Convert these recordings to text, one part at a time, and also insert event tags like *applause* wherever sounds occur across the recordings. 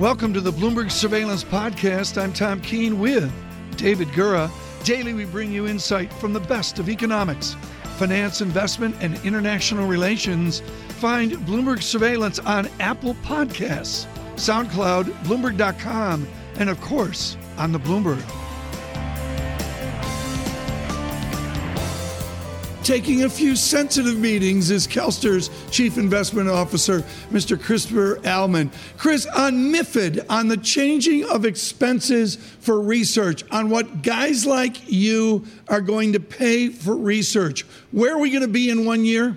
Welcome to the Bloomberg Surveillance Podcast. I'm Tom Keene with David Gura. Daily, we bring you insight from the best of economics, finance, investment, and international relations. Find Bloomberg Surveillance on Apple Podcasts, SoundCloud, Bloomberg.com, and of course, on the Bloomberg. Taking a few sensitive meetings is CalSTRS' Chief Investment Officer, Mr. Christopher Ailman. Chris, on MIFID, on the changing of expenses for research, on what guys like you are going to pay for research, where are we going to be in one year?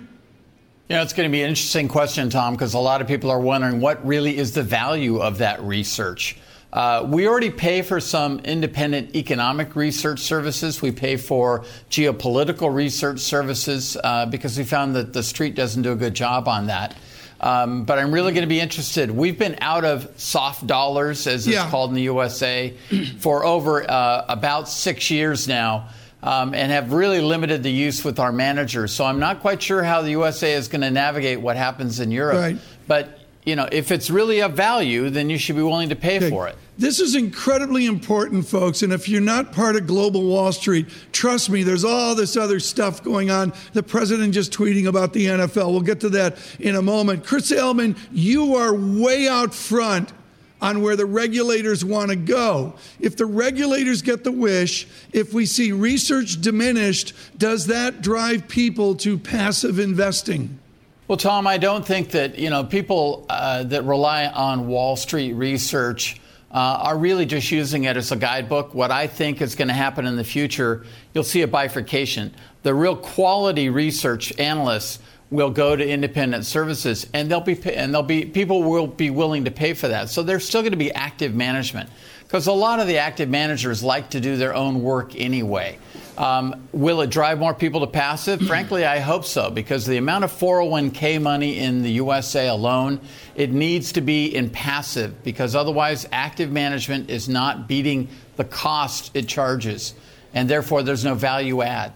Yeah, it's going to be an interesting question, Tom, because a lot of people are wondering what really is the value of that research. Uh, we already pay for some independent economic research services. We pay for geopolitical research services uh, because we found that the street doesn't do a good job on that. Um, but I'm really going to be interested. We've been out of soft dollars, as yeah. it's called in the USA, *clears throat* for over uh, about six years now. Um, and have really limited the use with our managers. So I'm not quite sure how the USA is going to navigate what happens in Europe. Right. But you know, if it's really of value, then you should be willing to pay okay. for it. This is incredibly important, folks. And if you're not part of Global Wall Street, trust me, there's all this other stuff going on. The president just tweeting about the NFL. We'll get to that in a moment. Chris Ailman, you are way out front on where the regulators want to go. If the regulators get the wish, if we see research diminished, does that drive people to passive investing? Well, Tom, I don't think that you know people uh, that rely on Wall Street research uh, are really just using it as a guidebook. What I think is going to happen in the future, you'll see a bifurcation. The real quality research analysts will go to independent services, and they'll be and they'll be people will be willing to pay for that. So there's still going to be active management because a lot of the active managers like to do their own work anyway. Um, will it drive more people to passive? Frankly, I hope so because the amount of 401k money in the USA alone, it needs to be in passive because otherwise active management is not beating the cost it charges. And therefore, there's no value add.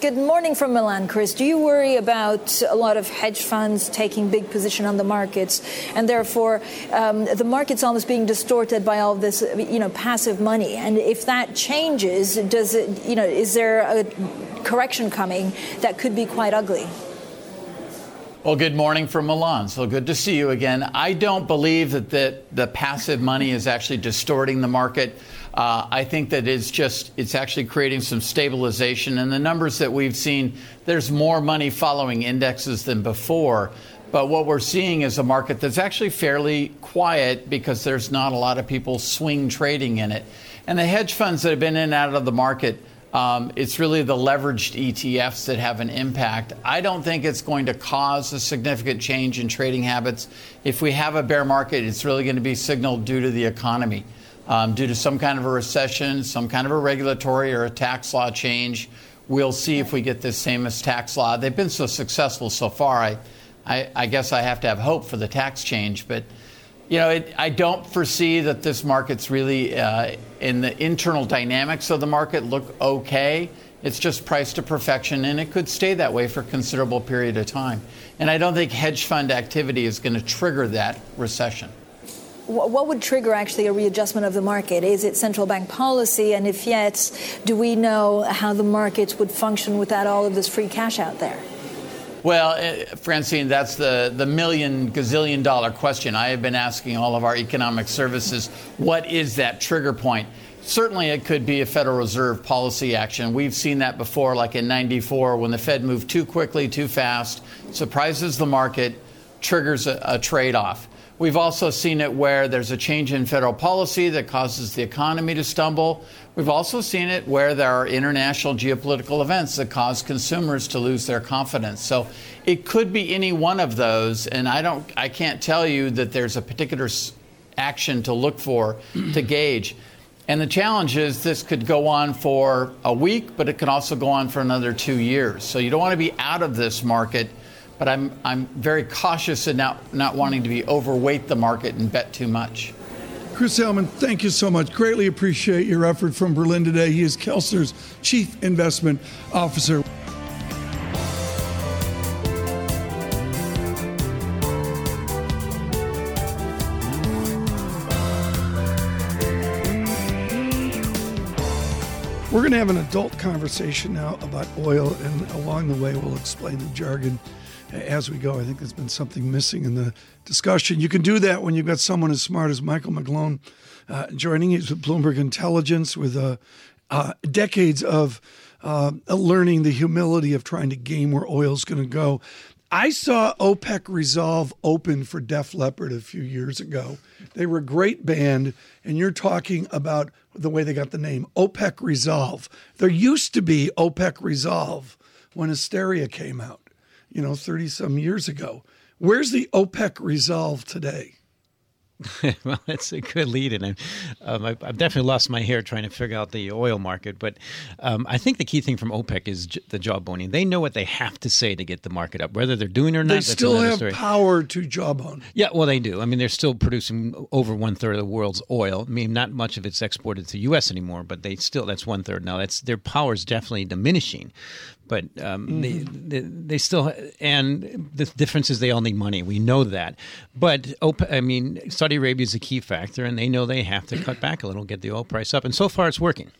Good morning from Milan, Chris. Do you worry about a lot of hedge funds taking big position on the markets, and therefore um, the market's almost being distorted by all this, you know, passive money? And if that changes, does it, you know, is there a correction coming that could be quite ugly? Well, good morning from Milan. So good to see you again. I don't believe that the, the passive money is actually distorting the market. Uh, I think that it's just it's actually creating some stabilization. And the numbers that we've seen, there's more money following indexes than before. But what we're seeing is a market that's actually fairly quiet because there's not a lot of people swing trading in it. And the hedge funds that have been in and out of the market, um, it's really the leveraged ETFs that have an impact. I don't think it's going to cause a significant change in trading habits. If we have a bear market, it's really going to be signaled due to the economy um, due to some kind of a recession, some kind of a regulatory or a tax law change. We'll see if we get this famous tax law. They've been so successful so far. I, I, I guess I have to have hope for the tax change, but you know, it, I don't foresee that this market's really uh, in the internal dynamics of the market look okay. It's just priced to perfection, and it could stay that way for a considerable period of time. And I don't think hedge fund activity is going to trigger that recession what would trigger actually a readjustment of the market? Is it central bank policy? And if yes, do we know how the markets would function without all of this free cash out there? Well, uh, Francine, that's the, the million gazillion dollar question. I have been asking all of our economic services what is that trigger point? Certainly, it could be a Federal Reserve policy action. We've seen that before, like in 94, when the Fed moved too quickly, too fast, surprises the market, triggers a, a trade off. We've also seen it where there's a change in federal policy that causes the economy to stumble. We've also seen it where there are international geopolitical events that cause consumers to lose their confidence. So it could be any one of those, and I don't, I can't tell you that there's a particular action to look for *clears throat* to gauge. And the challenge is this could go on for a week, but it could also go on for another two years. So you don't want to be out of this market but I'm, I'm very cautious in not, not wanting to be overweight the market and bet too much. Chris Ailman, thank you so much. Greatly appreciate your effort from Berlin today. He is CalSTRS' Chief Investment Officer. We're going to have an adult conversation now about oil, and along the way, we'll explain the jargon as we go. I think there's been something missing in the discussion. You can do that when you've got someone as smart as Michael McGlone uh, joining. He's with Bloomberg Intelligence with uh, uh, decades of uh, learning the humility of trying to game where oil's going to go. I saw OPEC Resolve open for Def Leppard a few years ago. They were a great band, and you're talking about the way they got the name OPEC Resolve. There used to be OPEC Resolve when Hysteria came out, you know, 30 some years ago. Where's the OPEC Resolve today? *laughs* well, that's a good lead, and um, I've, I've, definitely lost my hair trying to figure out the oil market. But um, I think the key thing from OPEC is j- the jawboning. They know what they have to say to get the market up, whether they're doing it or not. They still have story. power to jawbone. Yeah, well, they do. I mean, they're still producing over one third of the world's oil. I mean, not much of it's exported to the U.S. anymore, but they still that's one third now. That's their power is definitely diminishing but um, mm-hmm. they, they, they still and the difference is they all need money. We know that, but I mean, Saudi Arabia is a key factor, and they know they have to cut back a little, get the oil price up, and so far it's working.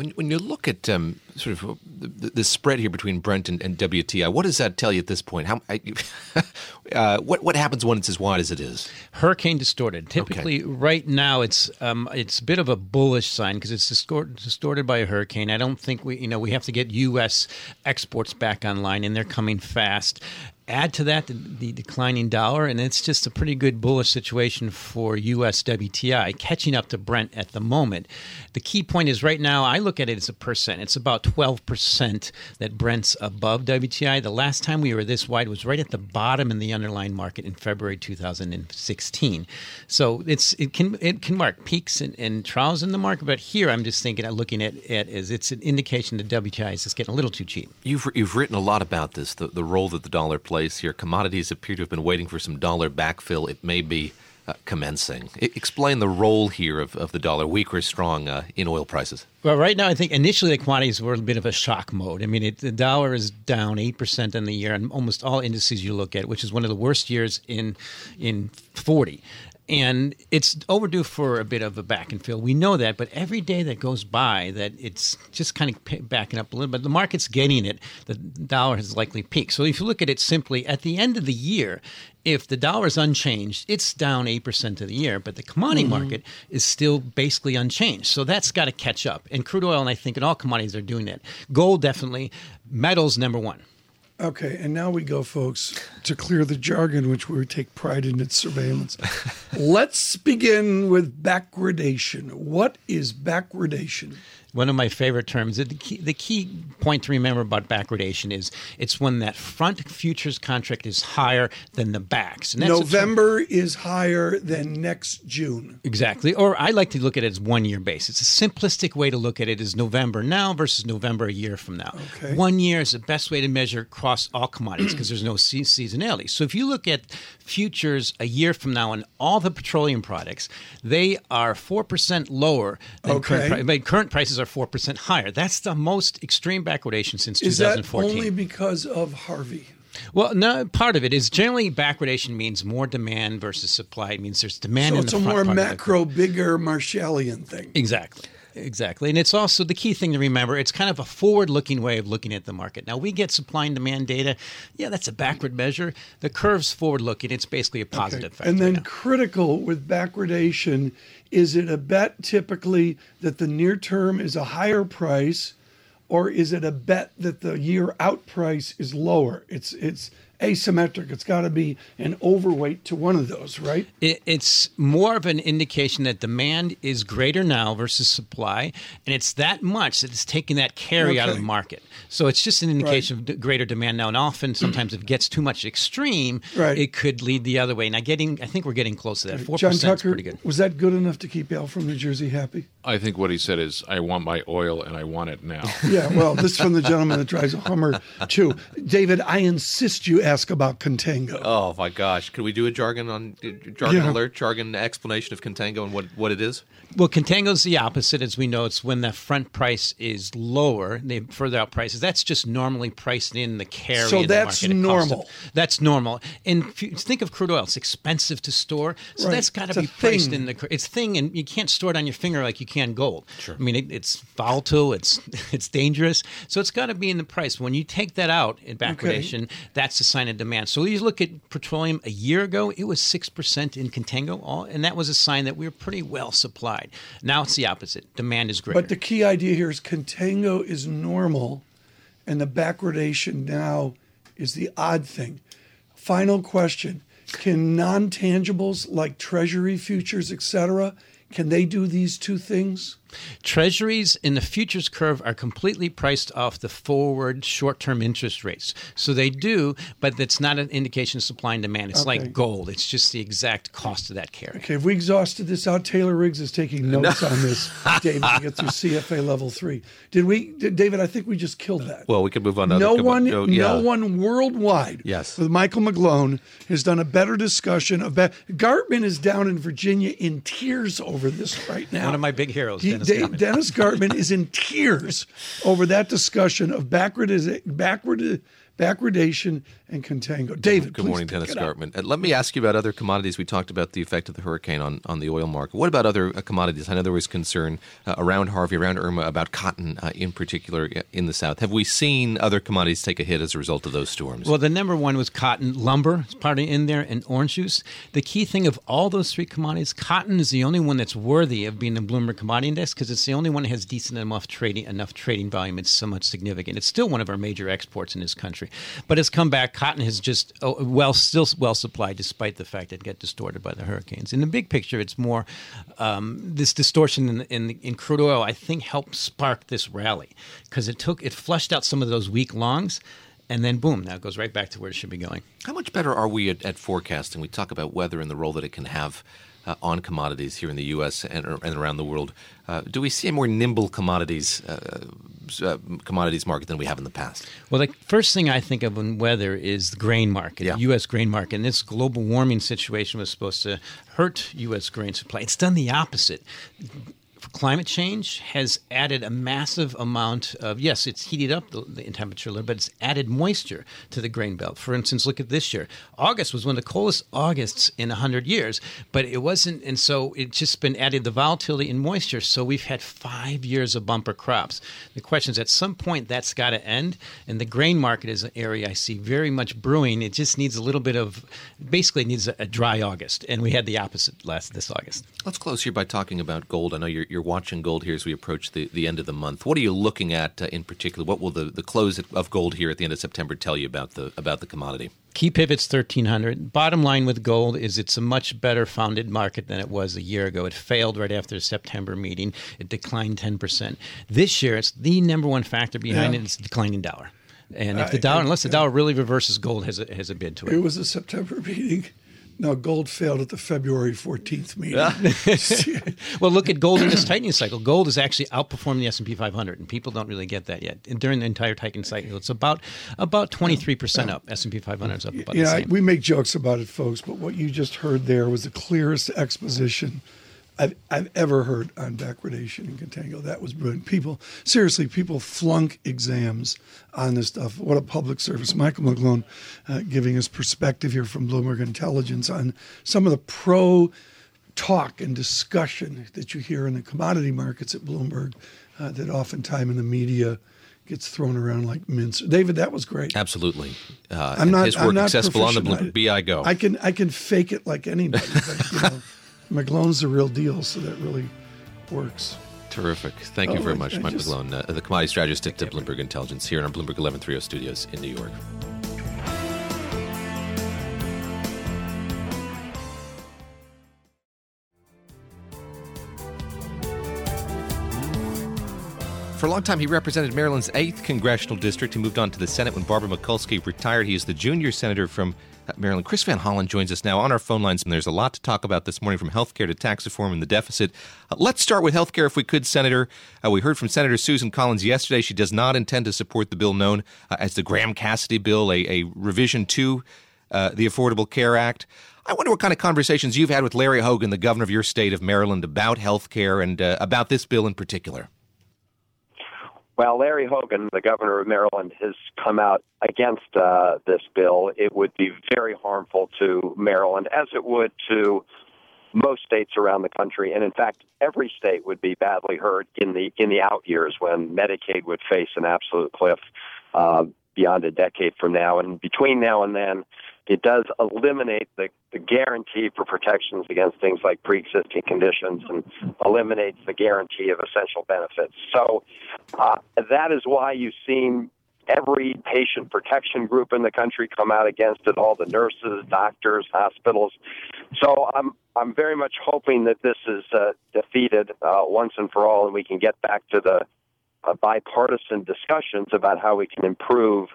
When, when you look at um, sort of the, the, spread here between Brent and, and, WTI, what does that tell you at this point? How, *laughs* uh, what what happens when it's as wide as it is? Hurricane distorted. Typically, okay. right now it's um, it's a bit of a bullish sign because it's distort, distorted by a hurricane. I don't think we you know we have to get U.S. exports back online, and they're coming fast add to that the, the, declining dollar, and it's just a pretty good bullish situation for US WTI, catching up to Brent at the moment. The key point is right now, I look at it as a percent. It's about 12% that Brent's above WTI. The last time we were this wide was right at the bottom in the underlying market in February 2016. So it's it can it can mark peaks and, and troughs in the market, but here I'm just thinking, looking at it as it's an indication that WTI is just getting a little too cheap. You've, you've written a lot about this, the, the role that the dollar plays place here. Commodities appear to have been waiting for some dollar backfill. It may be uh, commencing. I- explain the role here of, of the dollar, weak or strong, uh, in oil prices. Well, right now, I think initially the commodities were a bit of a shock mode. I mean, it, the dollar is down 8% in the year on almost all indices you look at, which is one of the worst years in, in 40 and it's overdue for a bit of a back and fill. We know that, but every day that goes by, that it's just kind of backing up a little bit. The market's getting it. The dollar has likely peaked. So if you look at it simply, at the end of the year, if the dollar is unchanged, it's down 8% of the year, but the commodity mm-hmm. market is still basically unchanged. So that's got to catch up. And crude oil, and I think, and all commodities are doing that. Gold, definitely. Metals, number one. Okay, and now we go, folks, to clear the jargon, which we take pride in its surveillance. *laughs* Let's begin with backwardation. What is backwardation? One of my favorite terms. The key, the key point to remember about backwardation is it's when that front futures contract is higher than the backs. November is higher than next June. Exactly. Or I like to look at it as one year basis. It's a simplistic way to look at it is November now versus November a year from now. Okay. One year is the best way to measure across all commodities because there's no seasonality. So if you look at futures a year from now on all the petroleum products, they are 4% lower than okay. current, pri- current prices are 4% higher. That's the most extreme backwardation since is 2014. Is that only because of Harvey? Well, no. Part of it is generally backwardation means more demand versus supply. It means there's demand. So it's a more macro, bigger Marshallian thing. Exactly. Exactly. And it's also the key thing to remember it's kind of a forward looking way of looking at the market. Now, we get supply and demand data. Yeah, that's a backward measure. The curve's forward looking. It's basically a positive okay. factor. And then, right critical with backwardation is it a bet typically that the near term is a higher price? Or is it a bet that the year out price is lower? It's it's asymmetric. It's got to be an overweight to one of those, right? It, it's more of an indication that demand is greater now versus supply, and it's that much that it's taking that carry okay. out of the market. So it's just an indication right. of greater demand now. And often, sometimes, if it gets too much extreme, right. it could lead the other way. Now, getting, I think we're getting close to that. Four percent is pretty good. Was that good enough to keep Al from New Jersey happy? I think what he said is, "I want my oil, and I want it now." *laughs* yeah. Well, this is from the gentleman that drives a Hummer too. David, I insist you ask about contango. Oh my gosh! Could we do a jargon on jargon Yeah. alert, jargon explanation of contango and what what it is? Well, contango is the opposite, as we know. It's when the front price is lower, the further out prices. That's just normally priced in the carry. So in the that's market. Normal. them- That's normal. And if you think of crude oil; it's expensive to store, so Right. that's got to be priced thing. in the. cr- It's thing, and you can't store it on your finger like you can gold. Sure. I mean, it, it's volatile. It's *laughs* it's dangerous. So it's got to be in the price. When you take that out in backwardation, that's a sign of demand. So you look at petroleum a year ago; it was six percent in contango, all, and that was a sign that we were pretty well supplied. Now it's the opposite. Demand is greater. But the key idea here is contango is normal, and the backwardation now is the odd thing. Final question: Can non-tangibles like Treasury futures, etc., can they do these two things? Treasuries in the futures curve are completely priced off the forward short term interest rates. So they do, but that's not an indication of supply and demand. It's Okay. like gold, it's just the exact cost of that carry. Okay, if we exhausted this out, Taylor Riggs is taking notes on this, *laughs* David, to get through CFA level three. Did we, did, David? I think we just killed that. Well, we could move on. To no other, one, oh, yeah. no one worldwide, Yes. with Michael McGlone has done a better discussion of. Ba- Gartman is down in Virginia in tears over this right now. One of my big heroes, He- Dennis Da- Gartman. Dennis Gartman is in tears over that discussion of backward, backward, backwardation and contango. David, Good morning, pick Dennis it. Gartman. Uh, let me ask you about other commodities. We talked about the effect of the hurricane on, on the oil market. What about other uh, commodities? I know there was concern uh, around Harvey, around Irma, about cotton uh, in particular uh, in the South. Have we seen other commodities take a hit as a result of those storms? Well, the number one was cotton. Lumber is part in there, and orange juice. The key thing of all those three commodities, cotton is the only one that's worthy of being in the Bloomberg Commodity Index because it's the only one that has decent enough trading enough trading volume. It's somewhat significant. It's still one of our major exports in this country, but it's come back. Cotton has just oh, well still well supplied despite the fact that it got distorted by the hurricanes. In the big picture, it's more um, this distortion in, in in crude oil. I think helped spark this rally because it took it flushed out some of those weak longs and then boom, now it goes right back to where it should be going. How much better are we at, at forecasting? We talk about weather and the role that it can have uh, on commodities here in the U.S. and, and around the world. Uh, do we see a more nimble commodities uh, uh, commodities market than we have in the past? Well, the first thing I think of in weather is the grain market, Yeah. the U.S. grain market. And this global warming situation was supposed to hurt U.S. grain supply. It's done the opposite. Climate change has added a massive amount of yes, it's heated up the, the temperature a little, but it's added moisture to the grain belt. For instance, look at this year. August was one of the coldest Augusts in hundred years, but it wasn't, and so it's just been added the volatility and moisture. So we've had five years of bumper crops. The question is, at some point, that's got to end, and the grain market is an area I see very much brewing. It just needs a little bit of, basically, needs a, a dry August, and we had the opposite last this August. Let's close here by talking about gold. I know you're, you're watching gold here as we approach the, the end of the month. What are you looking at uh, in particular? What will the, the close of gold here at the end of September tell you about the about the commodity? Key pivots 1300. Bottom line with gold is it's a much better founded market than it was a year ago. It failed right after the September meeting. It declined 10%. This year, it's the number one factor behind Yeah. it is the declining dollar. And if the dollar, unless the dollar really reverses, gold has a, has a bid to It it. was a September *laughs* meeting. Now, gold failed at the February 14th meeting. *laughs* Well, look at gold in this tightening cycle. Gold is actually outperforming the S&P 500, and people don't really get that yet. And during the entire tightening cycle, it's about about 23% up. S&P 500 is up about know, I, we make jokes about it, folks, but what you just heard there was the clearest exposition I've, I've ever heard on backwardation and contango. That was brilliant. People, seriously, people flunk exams on this stuff. What a public service. Michael McGlone uh, giving us perspective here from Bloomberg Intelligence on some of the pro talk and discussion that you hear in the commodity markets at Bloomberg uh, that oftentimes in the media gets thrown around like mince. David, that was great. Absolutely. Uh, I'm not. his I'm not accessible on the. Bloomberg. BI Go. I can. I can fake it like anybody. But, you know, *laughs* McGlone's the real deal, so that really works. Terrific. Thank you Oh, very I- much, I Mike just- McGlone, uh, the commodity strategist at uh, Bloomberg Intelligence here in our Bloomberg 1130 studios in New York. For a long time, he represented Maryland's 8th congressional district. He moved on to the Senate when Barbara Mikulski retired. He is the junior senator from Maryland. Chris Van Hollen joins us now on our phone lines, and there's a lot to talk about this morning from healthcare to tax reform and the deficit. Uh, let's start with healthcare, if we could, Senator. Uh, we heard from Senator Susan Collins yesterday. She does not intend to support the bill known uh, as the Graham Cassidy bill, a, a revision to uh, the Affordable Care Act. I wonder what kind of conversations you've had with Larry Hogan, the governor of your state of Maryland, about health care and uh, about this bill in particular. Well, Larry Hogan, the governor of Maryland, has come out against uh, this bill. It would be very harmful to Maryland, as it would to most states around the country, and in fact, every state would be badly hurt in the in the out years when Medicaid would face an absolute cliff uh, beyond a decade from now. And between now and then, it does eliminate the, the guarantee for protections against things like pre-existing conditions and eliminates the guarantee of essential benefits. So uh, that is why you've seen every patient protection group in the country come out against it, all the nurses, doctors, hospitals. So I'm I'm very much hoping that this is uh, defeated uh, once and for all, and we can get back to the uh, bipartisan discussions about how we can improve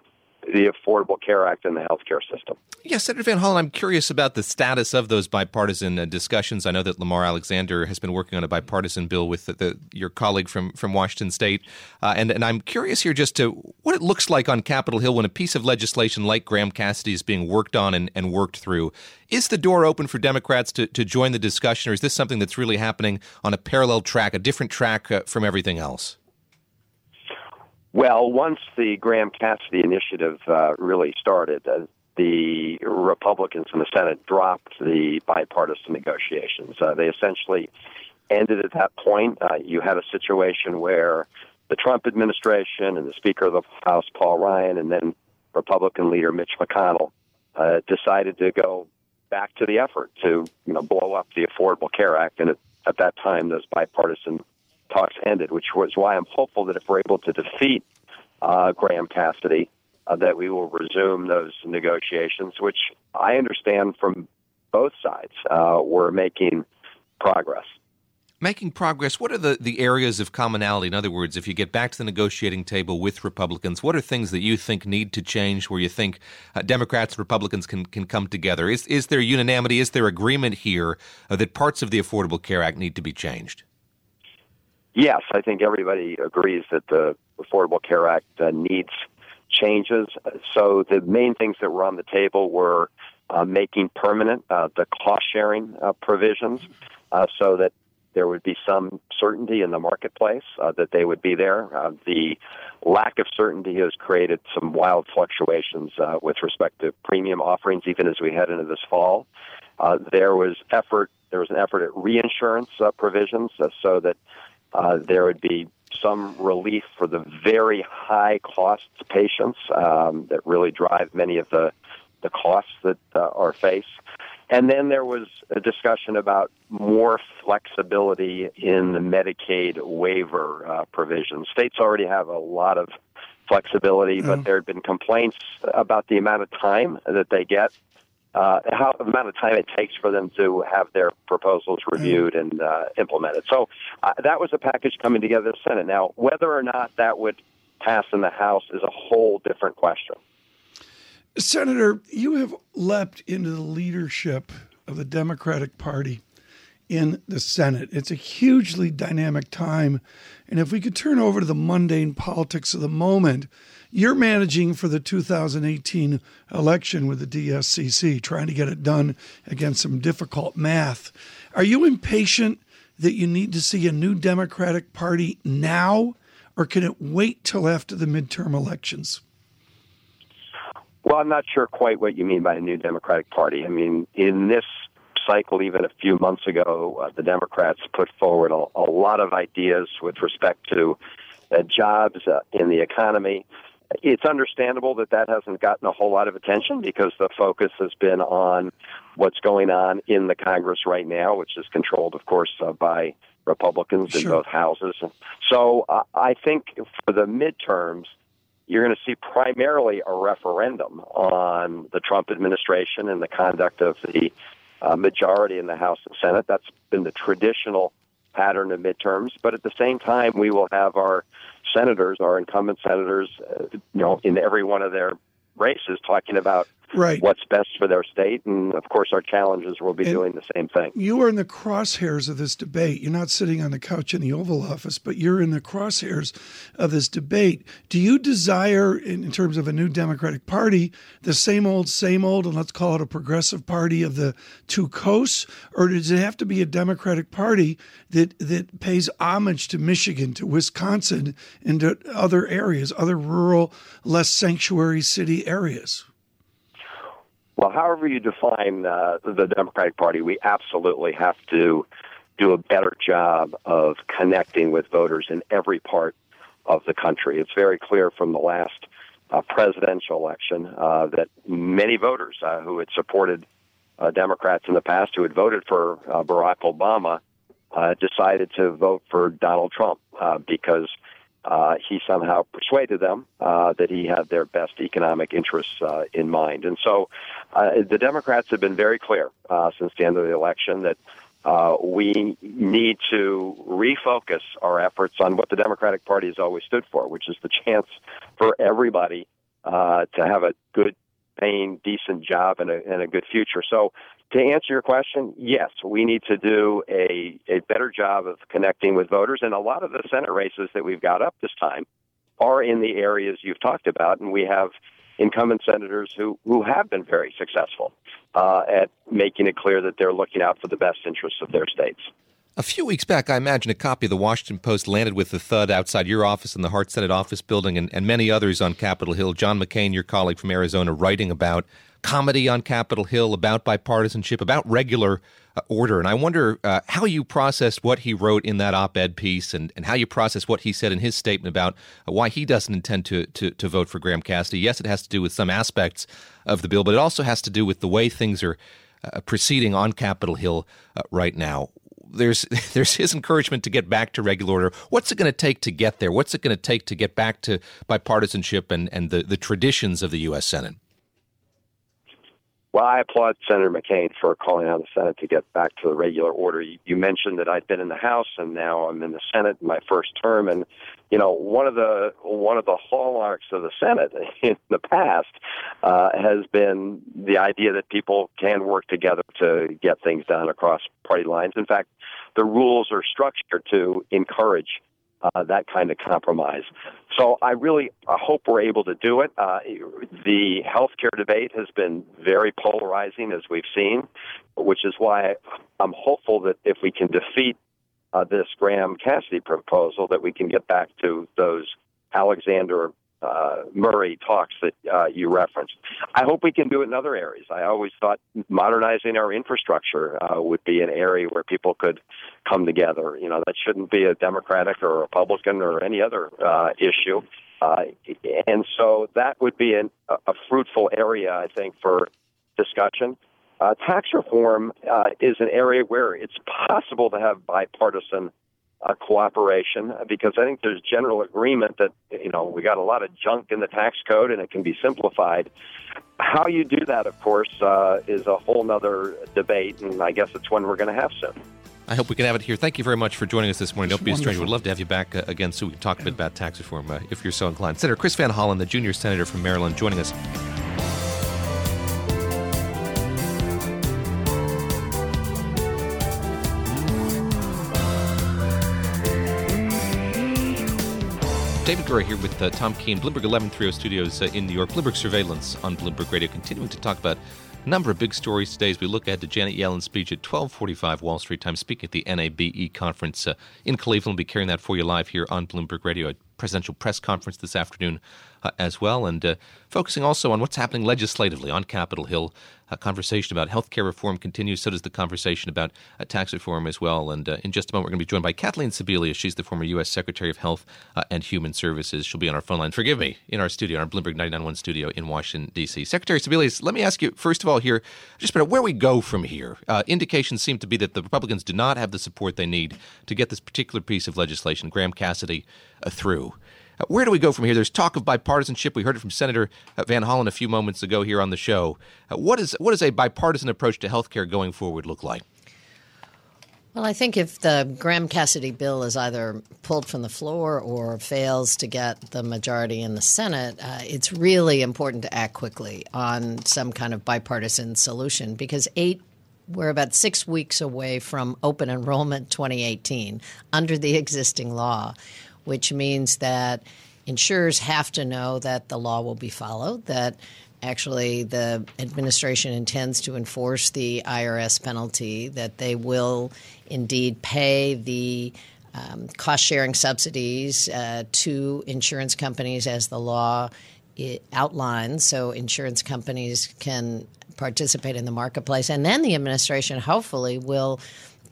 the Affordable Care Act and the healthcare system. Yes, Senator Van Hollen, I'm curious about the status of those bipartisan uh, discussions. I know that Lamar Alexander has been working on a bipartisan bill with the, the, your colleague from, from Washington State. Uh, and, and I'm curious here just to what it looks like on Capitol Hill when a piece of legislation like Graham Cassidy is being worked on and, and worked through. Is the door open for Democrats to, to join the discussion, or is this something that's really happening on a parallel track, a different track uh, from everything else? Well, once the Graham Cassidy initiative uh, really started, uh, the Republicans in the Senate dropped the bipartisan negotiations. Uh, they essentially ended at that point. Uh, you had a situation where the Trump administration and the Speaker of the House, Paul Ryan, and then Republican leader Mitch McConnell uh, decided to go back to the effort to you know blow up the Affordable Care Act, and at, at that time, those bipartisan talks ended, which was why I'm hopeful that if we're able to defeat uh, Graham Cassidy, uh, that we will resume those negotiations, which I understand from both sides uh, we're making progress. Making progress, what are the, the areas of commonality? In other words, if you get back to the negotiating table with Republicans, what are things that you think need to change where you think uh, Democrats and Republicans can, can come together? Is, is there unanimity? Is there agreement here uh, that parts of the Affordable Care Act need to be changed? Yes, I think everybody agrees that the Affordable Care Act uh, needs changes. So the main things that were on the table were uh, making permanent uh, the cost sharing uh, provisions uh, so that there would be some certainty in the marketplace uh, that they would be there. the lack of certainty has created some wild fluctuations with respect to premium offerings, even as we head into this fall. there was effort. There was an effort at reinsurance provisions so that uh, there would be some relief for the very high cost patients um, that really drive many of the the costs that uh, are faced. And then there was a discussion about more flexibility in the Medicaid waiver uh, provisions. States already have a lot of flexibility, mm. but there had been complaints about the amount of time that they get uh, how the amount of time it takes for them to have their proposals mm. reviewed and uh, implemented. So uh, that was a package coming together in the Senate. Now, whether or not that would pass in the House is a whole different question. Senator, you have leapt into the leadership of the Democratic Party in the Senate. It's a hugely dynamic time. And if we could turn over to the mundane politics of the moment, you're managing for the 2018 election with the DSCC, trying to get it done against some difficult math. Are you impatient that you need to see a new Democratic Party now, or can it wait till after the midterm elections? Well, I'm not sure quite what you mean by a new Democratic Party. I mean, in this cycle, even a few months ago, uh, the Democrats put forward a, a, lot of ideas with respect to uh, jobs uh, in the economy, it's understandable that that hasn't gotten a whole lot of attention because the focus has been on what's going on in the Congress right now, which is controlled, of course, uh, by Republicans sure. in both houses. So uh, I think for the midterms, you're going to see primarily a referendum on the Trump administration and the conduct of the uh, majority in the House and Senate. That's been the traditional pattern of midterms. But at the same time, we will have our senators, our incumbent senators, uh, you know, in every one of their races, talking about right. what's best for their state. And of course, our challengers will be And doing the same thing. You are in the crosshairs of this debate. You're not sitting on the couch in the Oval Office, but you're in the crosshairs of this debate. Do you desire, in, in terms of a new Democratic Party, the same old, same old, and let's call it a progressive party of the two coasts, or does it have to be a Democratic Party that that pays homage to Michigan, to Wisconsin, and to other areas, other rural, less sanctuary city areas? Well, however you define uh, the Democratic Party, we absolutely have to do a better job of connecting with voters in every part of the country. It's very clear from the last uh, presidential election uh, that many voters uh, who had supported uh, Democrats in the past, who had voted for uh, Barack Obama, uh, decided to vote for Donald Trump because he somehow persuaded them that he had their best economic interests in mind. And so uh, the Democrats have been very clear uh, since the end of the election that uh, we need to refocus our efforts on what the Democratic Party has always stood for, which is the chance for everybody to have a good paying, decent job and a, and a good future. So, to answer your question, yes, we need to do a, a better job of connecting with voters. And a lot of the Senate races that we've got up this time are in the areas you've talked about. And we have incumbent senators who, who have been very successful uh, at making it clear that they're looking out for the best interests of their states. A few weeks back, I imagine a copy of the Washington Post landed with a thud outside your office in the Hart Senate office building and, and many others on Capitol Hill. John McCain, your colleague from Arizona, writing about comedy on Capitol Hill, about bipartisanship, about regular uh, order. And I wonder uh, how you processed what he wrote in that op ed piece and, and how you processed what he said in his statement about uh, why he doesn't intend to, to, to vote for Graham Cassidy. Yes, it has to do with some aspects of the bill, but it also has to do with the way things are uh, proceeding on Capitol Hill uh, right now there's *laughs* there's his encouragement to get back to regular order. What's it going to take to get there? What's it going to take to get back to bipartisanship and, and the, the traditions of the U.S. Senate? Well, I applaud Senator McCain for calling on the Senate to get back to the regular order. You, mentioned that I'd been in the House and now I'm in the Senate in my first term, and you know one of the one of the hallmarks of the Senate *laughs* in the past uh, has been the idea that people can work together to get things done across party lines. In fact, the rules are structured to encourage uh, that kind of compromise. So I really I hope we're able to do it. Uh, the healthcare debate has been very polarizing, as we've seen, which is why I'm hopeful that if we can defeat uh, this Graham Cassidy proposal, that we can get back to those Alexander uh, Murray talks that uh, you referenced. I hope we can do it in other areas. I always thought modernizing our infrastructure uh, would be an area where people could come together. You know, that shouldn't be a Democratic or a Republican or any other uh, issue. Uh, and so that would be an, a fruitful area, I think, for discussion. Uh, tax reform uh, is an area where it's possible to have bipartisan uh, cooperation because I think there's general agreement that you know we got a lot of junk in the tax code and it can be simplified. How you do that, of course, uh, is a whole other debate, and I guess it's one we're going to have soon. I hope we can have it here. Thank you very much for joining us this morning. Don't be a stranger. We'd love to have you back uh, again so we can talk a bit about tax reform uh, if you're so inclined. Senator Chris Van Hollen, the junior senator from Maryland, joining us. David Gura here with uh, Tom Keene, Bloomberg 1130 studios uh, in New York. Bloomberg Surveillance on Bloomberg Radio, continuing to talk about a number of big stories today as we look ahead to Janet Yellen's speech at 1245 Wall Street time, speaking at the NABE conference uh, in Cleveland. We'll be carrying that for you live here on Bloomberg Radio, a presidential press conference this afternoon as well, and uh, focusing also on what's happening legislatively on Capitol Hill uh, conversation about health care reform continues. So does the conversation about uh, tax reform as well. And uh, in just a moment, we're going to be joined by Kathleen Sebelius. She's the former U.S. Secretary of Health uh, and Human Services. She'll be on our phone line. Forgive me, in our studio, our Bloomberg 991 studio in Washington, D.C. Secretary Sebelius, let me ask you, first of all, here, just about where we go from here. Uh, indications seem to be that the Republicans do not have the support they need to get this particular piece of legislation, Graham Cassidy, uh, through. Where do we go from here? There's talk of bipartisanship. We heard it from Senator uh, Van Hollen a few moments ago here on the show. Uh, what is a bipartisan approach to health care going forward look like? Well, I think if the Graham Cassidy bill is either pulled from the floor or fails to get the majority in the Senate, uh, it's really important to act quickly on some kind of bipartisan solution because eight we're about six weeks away from open enrollment 2018 under the existing law, which means that insurers have to know that the law will be followed, that actually the administration intends to enforce the IRS penalty, that they will indeed pay the um, cost sharing subsidies uh, to insurance companies as the law outlines, so insurance companies can participate in the marketplace. And then the administration hopefully will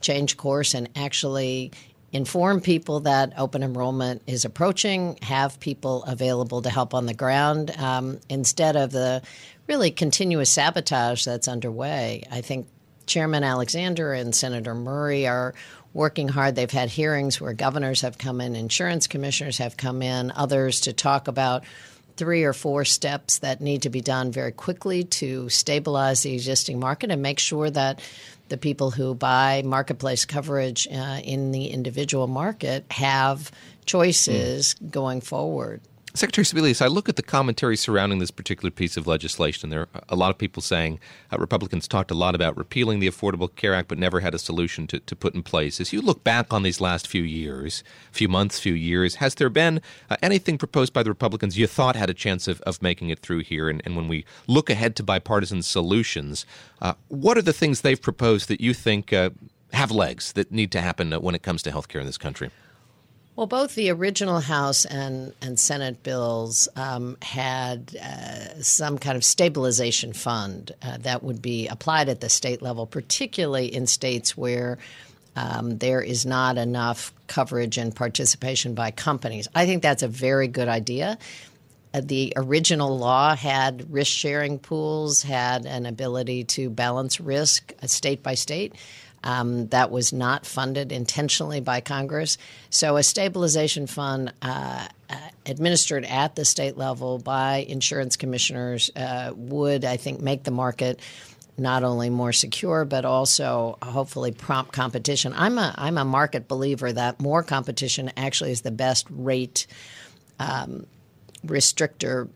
change course and actually inform people that open enrollment is approaching, have people available to help on the ground um, instead of the really continuous sabotage that's underway. I think Chairman Alexander and Senator Murray are working hard. They've had hearings where governors have come in, insurance commissioners have come in, others to talk about three or four steps that need to be done very quickly to stabilize the existing market and make sure that the people who buy marketplace coverage uh, in the individual market have choices mm. going forward. Secretary Sebelius, I look at the commentary surrounding this particular piece of legislation. There are a lot of people saying uh, Republicans talked a lot about repealing the Affordable Care Act, but never had a solution to, to put in place. As you look back on these last few years, few months, few years, has there been uh, anything proposed by the Republicans you thought had a chance of, of making it through here? And, and when we look ahead to bipartisan solutions, uh, what are the things they've proposed that you think uh, have legs that need to happen when it comes to health care in this country? Well, both the original House and, and Senate bills um, had uh, some kind of stabilization fund uh, that would be applied at the state level, particularly in states where um, there is not enough coverage and participation by companies. I think that's a very good idea. Uh, the original law had risk sharing pools, had an ability to balance risk uh, state by state. Um, that was not funded intentionally by Congress. So, a stabilization fund uh, uh, administered at the state level by insurance commissioners uh, would, I think, make the market not only more secure but also hopefully prompt competition. I'm a I'm a market believer that more competition actually is the best rate um, restrictor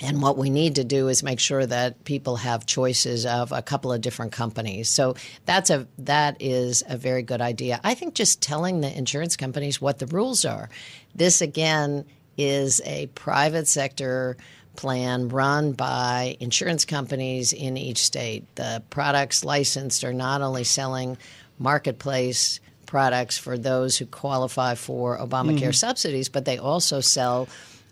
and what we need to do is make sure that people have choices of a couple of different companies. So that's a that is a very good idea. I think just telling the insurance companies what the rules are. This again is a private sector plan run by insurance companies in each state. The products licensed are not only selling marketplace products for those who qualify for Obamacare mm-hmm. subsidies, but they also sell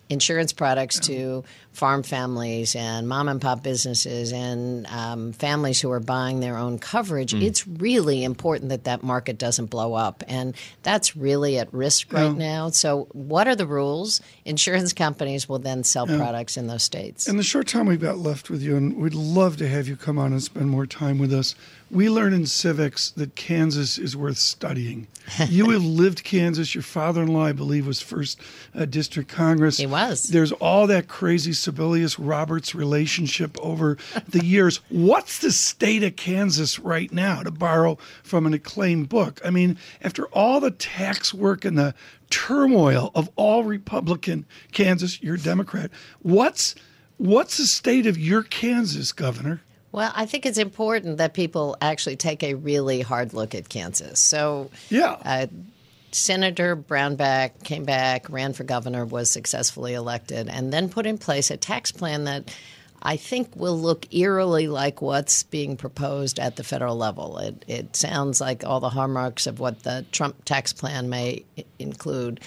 insurance products to farm families and mom and pop businesses and um, families who are buying their own coverage, mm. it's really important that that market doesn't blow up. And that's really at risk right yeah. now. So, what are the rules? Insurance companies will then sell yeah. products in those states. In the short time we've got left with you, and we'd love to have you come on and spend more time with us. We learn in civics that Kansas is worth studying. *laughs* you have lived Kansas. Your father in law, I believe, was first uh, district Congress. He was. There's all that crazy Sebelius Roberts relationship over the *laughs* years. What's the state of Kansas right now, to borrow from an acclaimed book? I mean, after all the tax work and the turmoil of all Republican Kansas, you're a Democrat. What's what's the state of your Kansas, Governor? Well, I think it's important that people actually take a really hard look at Kansas. So, yeah. Uh, Senator Brownback came back, ran for governor, was successfully elected, and then put in place a tax plan that I think will look eerily like what's being proposed at the federal level. It, it sounds like all the hallmarks of what the Trump tax plan may include.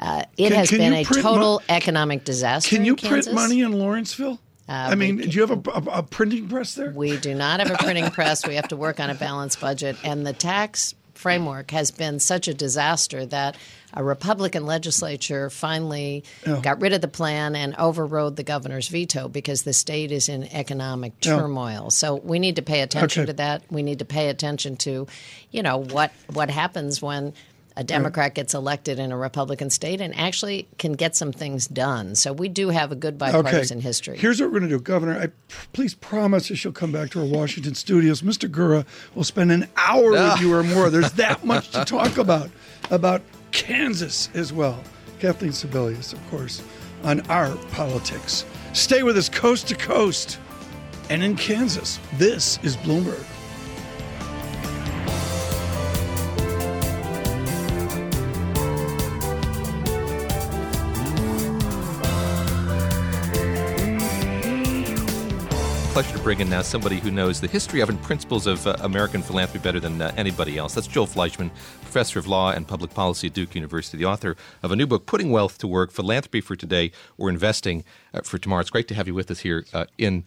Uh, it can, has can been a total mo- economic disaster. Can you print money in Lawrenceville? Uh, I mean, do you have a, a, a, printing press there? We do not have a printing *laughs* press. We have to work on a balanced budget, and the tax framework has been such a disaster that a Republican legislature finally oh. got rid of the plan and overrode the governor's veto because the state is in economic turmoil. Oh. So we need to pay attention okay. to that. We need to pay attention to, you know, what what happens when a Democrat right. gets elected in a Republican state and actually can get some things done. So we do have a good bipartisan okay. history. Here's what we're going to do, Governor. I please promise that she'll come back to our Washington studios. Mr. Gura will spend an hour with ah. you or more. There's that much to talk about about Kansas as well. Kathleen Sebelius, of course, on our politics. Stay with us coast to coast and in Kansas. This is Bloomberg. Pleasure to bring in now somebody who knows the history of and principles of uh, American philanthropy better than uh, anybody else. That's Joel Fleishman, professor of law and public policy at Duke University, the author of a new book, Putting Wealth to Work Philanthropy for Today or Investing uh, for Tomorrow. It's great to have you with us here uh, in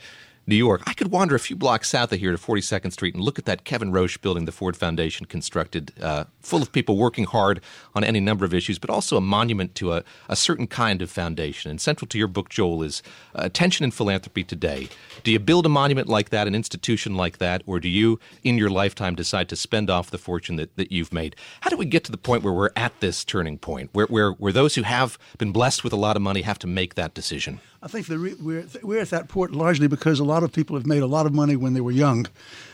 New York. I could wander a few blocks south of here to 42nd Street and look at that Kevin Roche building the Ford Foundation constructed, uh, full of people working hard on any number of issues, but also a monument to a, a certain kind of foundation. And central to your book, Joel, is uh, Attention in Philanthropy Today. Do you build a monument like that, an institution like that, or do you, in your lifetime, decide to spend off the fortune that, that you've made? How do we get to the point where we're at this turning point, where, where, where those who have been blessed with a lot of money have to make that decision? I think re- we're, we're at that point largely because a lot of people have made a lot of money when they were young,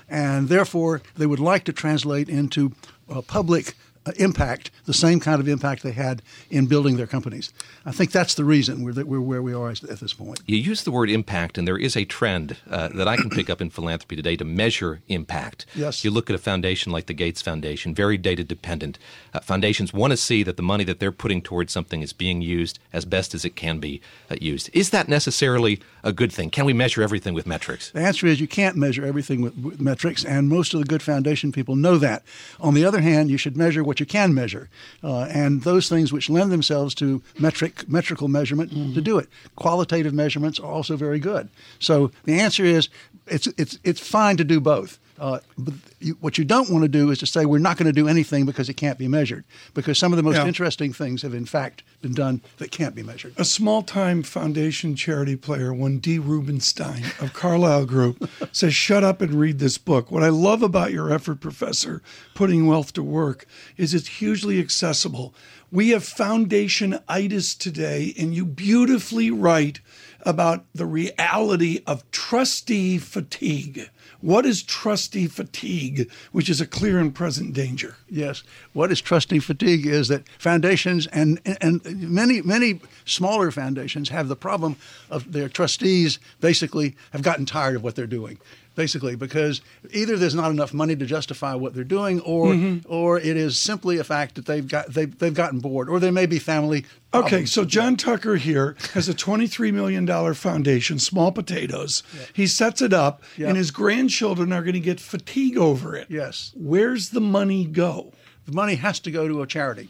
and therefore they would like to translate into uh, public impact, the same kind of impact they had in building their companies. I think that's the reason we're, we're where we are at this point. You use the word impact, and there is a trend uh, that I can pick up in philanthropy today to measure impact. Yes. You look at a foundation like the Gates Foundation, very data dependent. Uh, foundations want to see that the money that they're putting towards something is being used as best as it can be uh, used. Is that necessarily a good thing? Can we measure everything with metrics? The answer is you can't measure everything with, with metrics, and most of the good foundation people know that. On the other hand, you should measure what you can measure, uh, and those things which lend themselves to metric metrical measurement mm-hmm. to do it. Qualitative measurements are also very good. So the answer is it's it's it's fine to do both. Uh, but you, what you don't want to do is to say we're not going to do anything because it can't be measured. Because some of the most yeah. interesting things have in fact been done that can't be measured. A small-time foundation charity player, one D. Rubenstein of Carlyle Group, *laughs* says, "Shut up and read this book." What I love about your effort, Professor, putting wealth to work, is it's hugely accessible. We have foundation itis today, and you beautifully write about the reality of trustee fatigue. What is trustee fatigue, which is a clear and present danger? Yes. What is trustee fatigue is that foundations and, and many, many smaller foundations have the problem of their trustees basically have gotten tired of what they're doing basically, because either there's not enough money to justify what they're doing, or mm-hmm. or it is simply a fact that they've got they've, they've gotten bored, or there may be family. Problems. Okay, so John Tucker here has a $23 million foundation, small potatoes. Yeah. He sets it up, yeah. and his grandchildren are going to get fatigue over it. Yes. Where's the money go? The money has to go to a charity.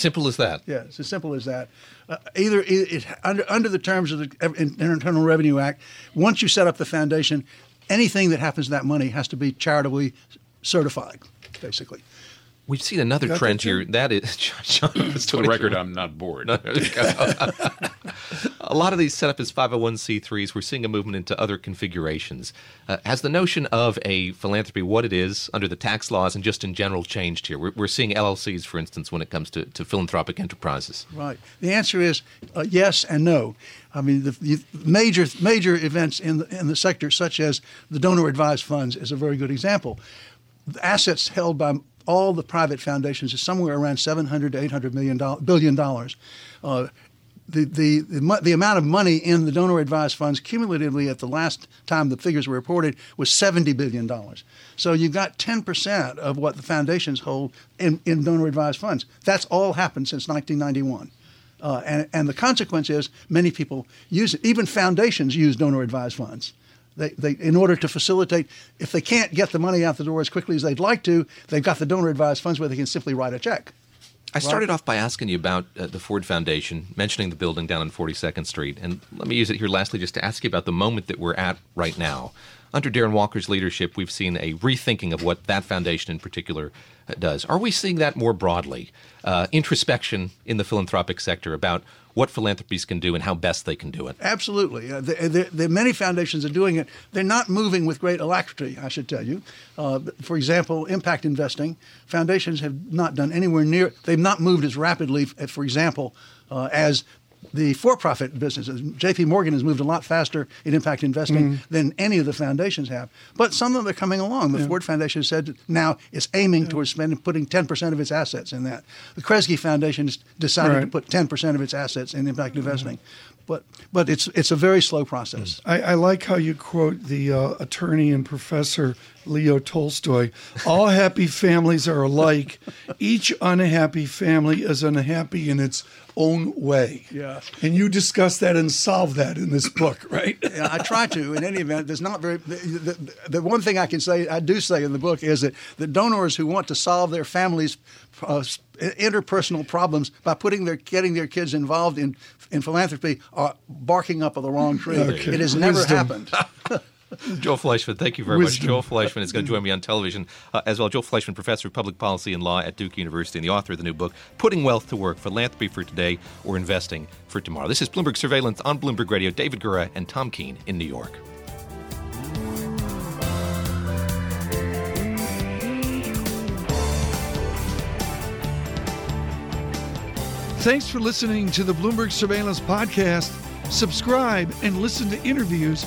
Simple as that. Yeah, it's as simple as that. Uh, either it, it, under under the terms of the Internal Revenue Act, once you set up the foundation, anything that happens to that money has to be charitably certified, basically. We've seen another trend here. That is, *laughs* John, For the record, I'm not bored. *laughs* *laughs* a lot of these set up as 501c3s. We're seeing a movement into other configurations. Uh, has the notion of a philanthropy, what it is under the tax laws and just in general, changed here? We're, we're seeing LLCs, for instance, when it comes to, to philanthropic enterprises. Right. The answer is uh, yes and no. I mean, the, the, major major events in the, in the sector, such as the donor advised funds, is a very good example. The assets held by all the private foundations is somewhere around 700 to 800 million do- billion dollars. Uh, the, the, the, amount of money in the donor advised funds cumulatively at the last time the figures were reported was $70 billion. So you've got 10% of what the foundations hold in, in donor advised funds. That's all happened since 1991. Uh, and, and the consequence is many people use it. Even foundations use donor advised funds. They, they, in order to facilitate, if they can't get the money out the door as quickly as they'd like to, they've got the donor advised funds where they can simply write a check. I started off by asking you about uh, the Ford Foundation, mentioning the building down on 42nd Street. And let me use it here lastly just to ask you about the moment that we're at right now. Under Darren Walker's leadership, we've seen a rethinking of what that foundation in particular uh, does. Are we seeing that more broadly? Uh, introspection in the philanthropic sector about what philanthropies can do and how best they can do it. Absolutely. Uh, the, the, the, many foundations are doing it. They're not moving with great alacrity, I should tell you. Uh, for example, impact investing, foundations have not done anywhere near, they've not moved as rapidly, for example, uh, as the for-profit businesses. J.P. Morgan has moved a lot faster in impact investing mm. than any of the foundations have. But some of them are coming along. The yeah. Ford Foundation said now it's aiming yeah. towards spending, putting 10% of its assets in that. The Kresge Foundation has decided right. to put 10% of its assets in impact mm-hmm. investing. But but it's it's a very slow process. I, I like how you quote the uh, attorney and professor Leo Tolstoy. All happy families are alike. Each unhappy family is unhappy in its own way. Yeah. And you discuss that and solve that in this book, right? *laughs* yeah, I try to. In any event, there's not very. The, the, the, one thing I can say, I do say in the book, is that the donors who want to solve their families' uh, interpersonal problems by putting their getting their kids involved in in philanthropy are barking up the wrong tree. Okay. It has never happened. *laughs* *laughs* Joel Fleishman, thank you very Wisdom. much. Joel Fleishman is going to join me on television uh, as well. Joel Fleishman, professor of public policy and law at Duke University and the author of the new book, Putting Wealth to Work Philanthropy for Today or Investing for Tomorrow. This is Bloomberg Surveillance on Bloomberg Radio. David Gura and Tom Keene in New York. Thanks for listening to the Bloomberg Surveillance Podcast. Subscribe and listen to interviews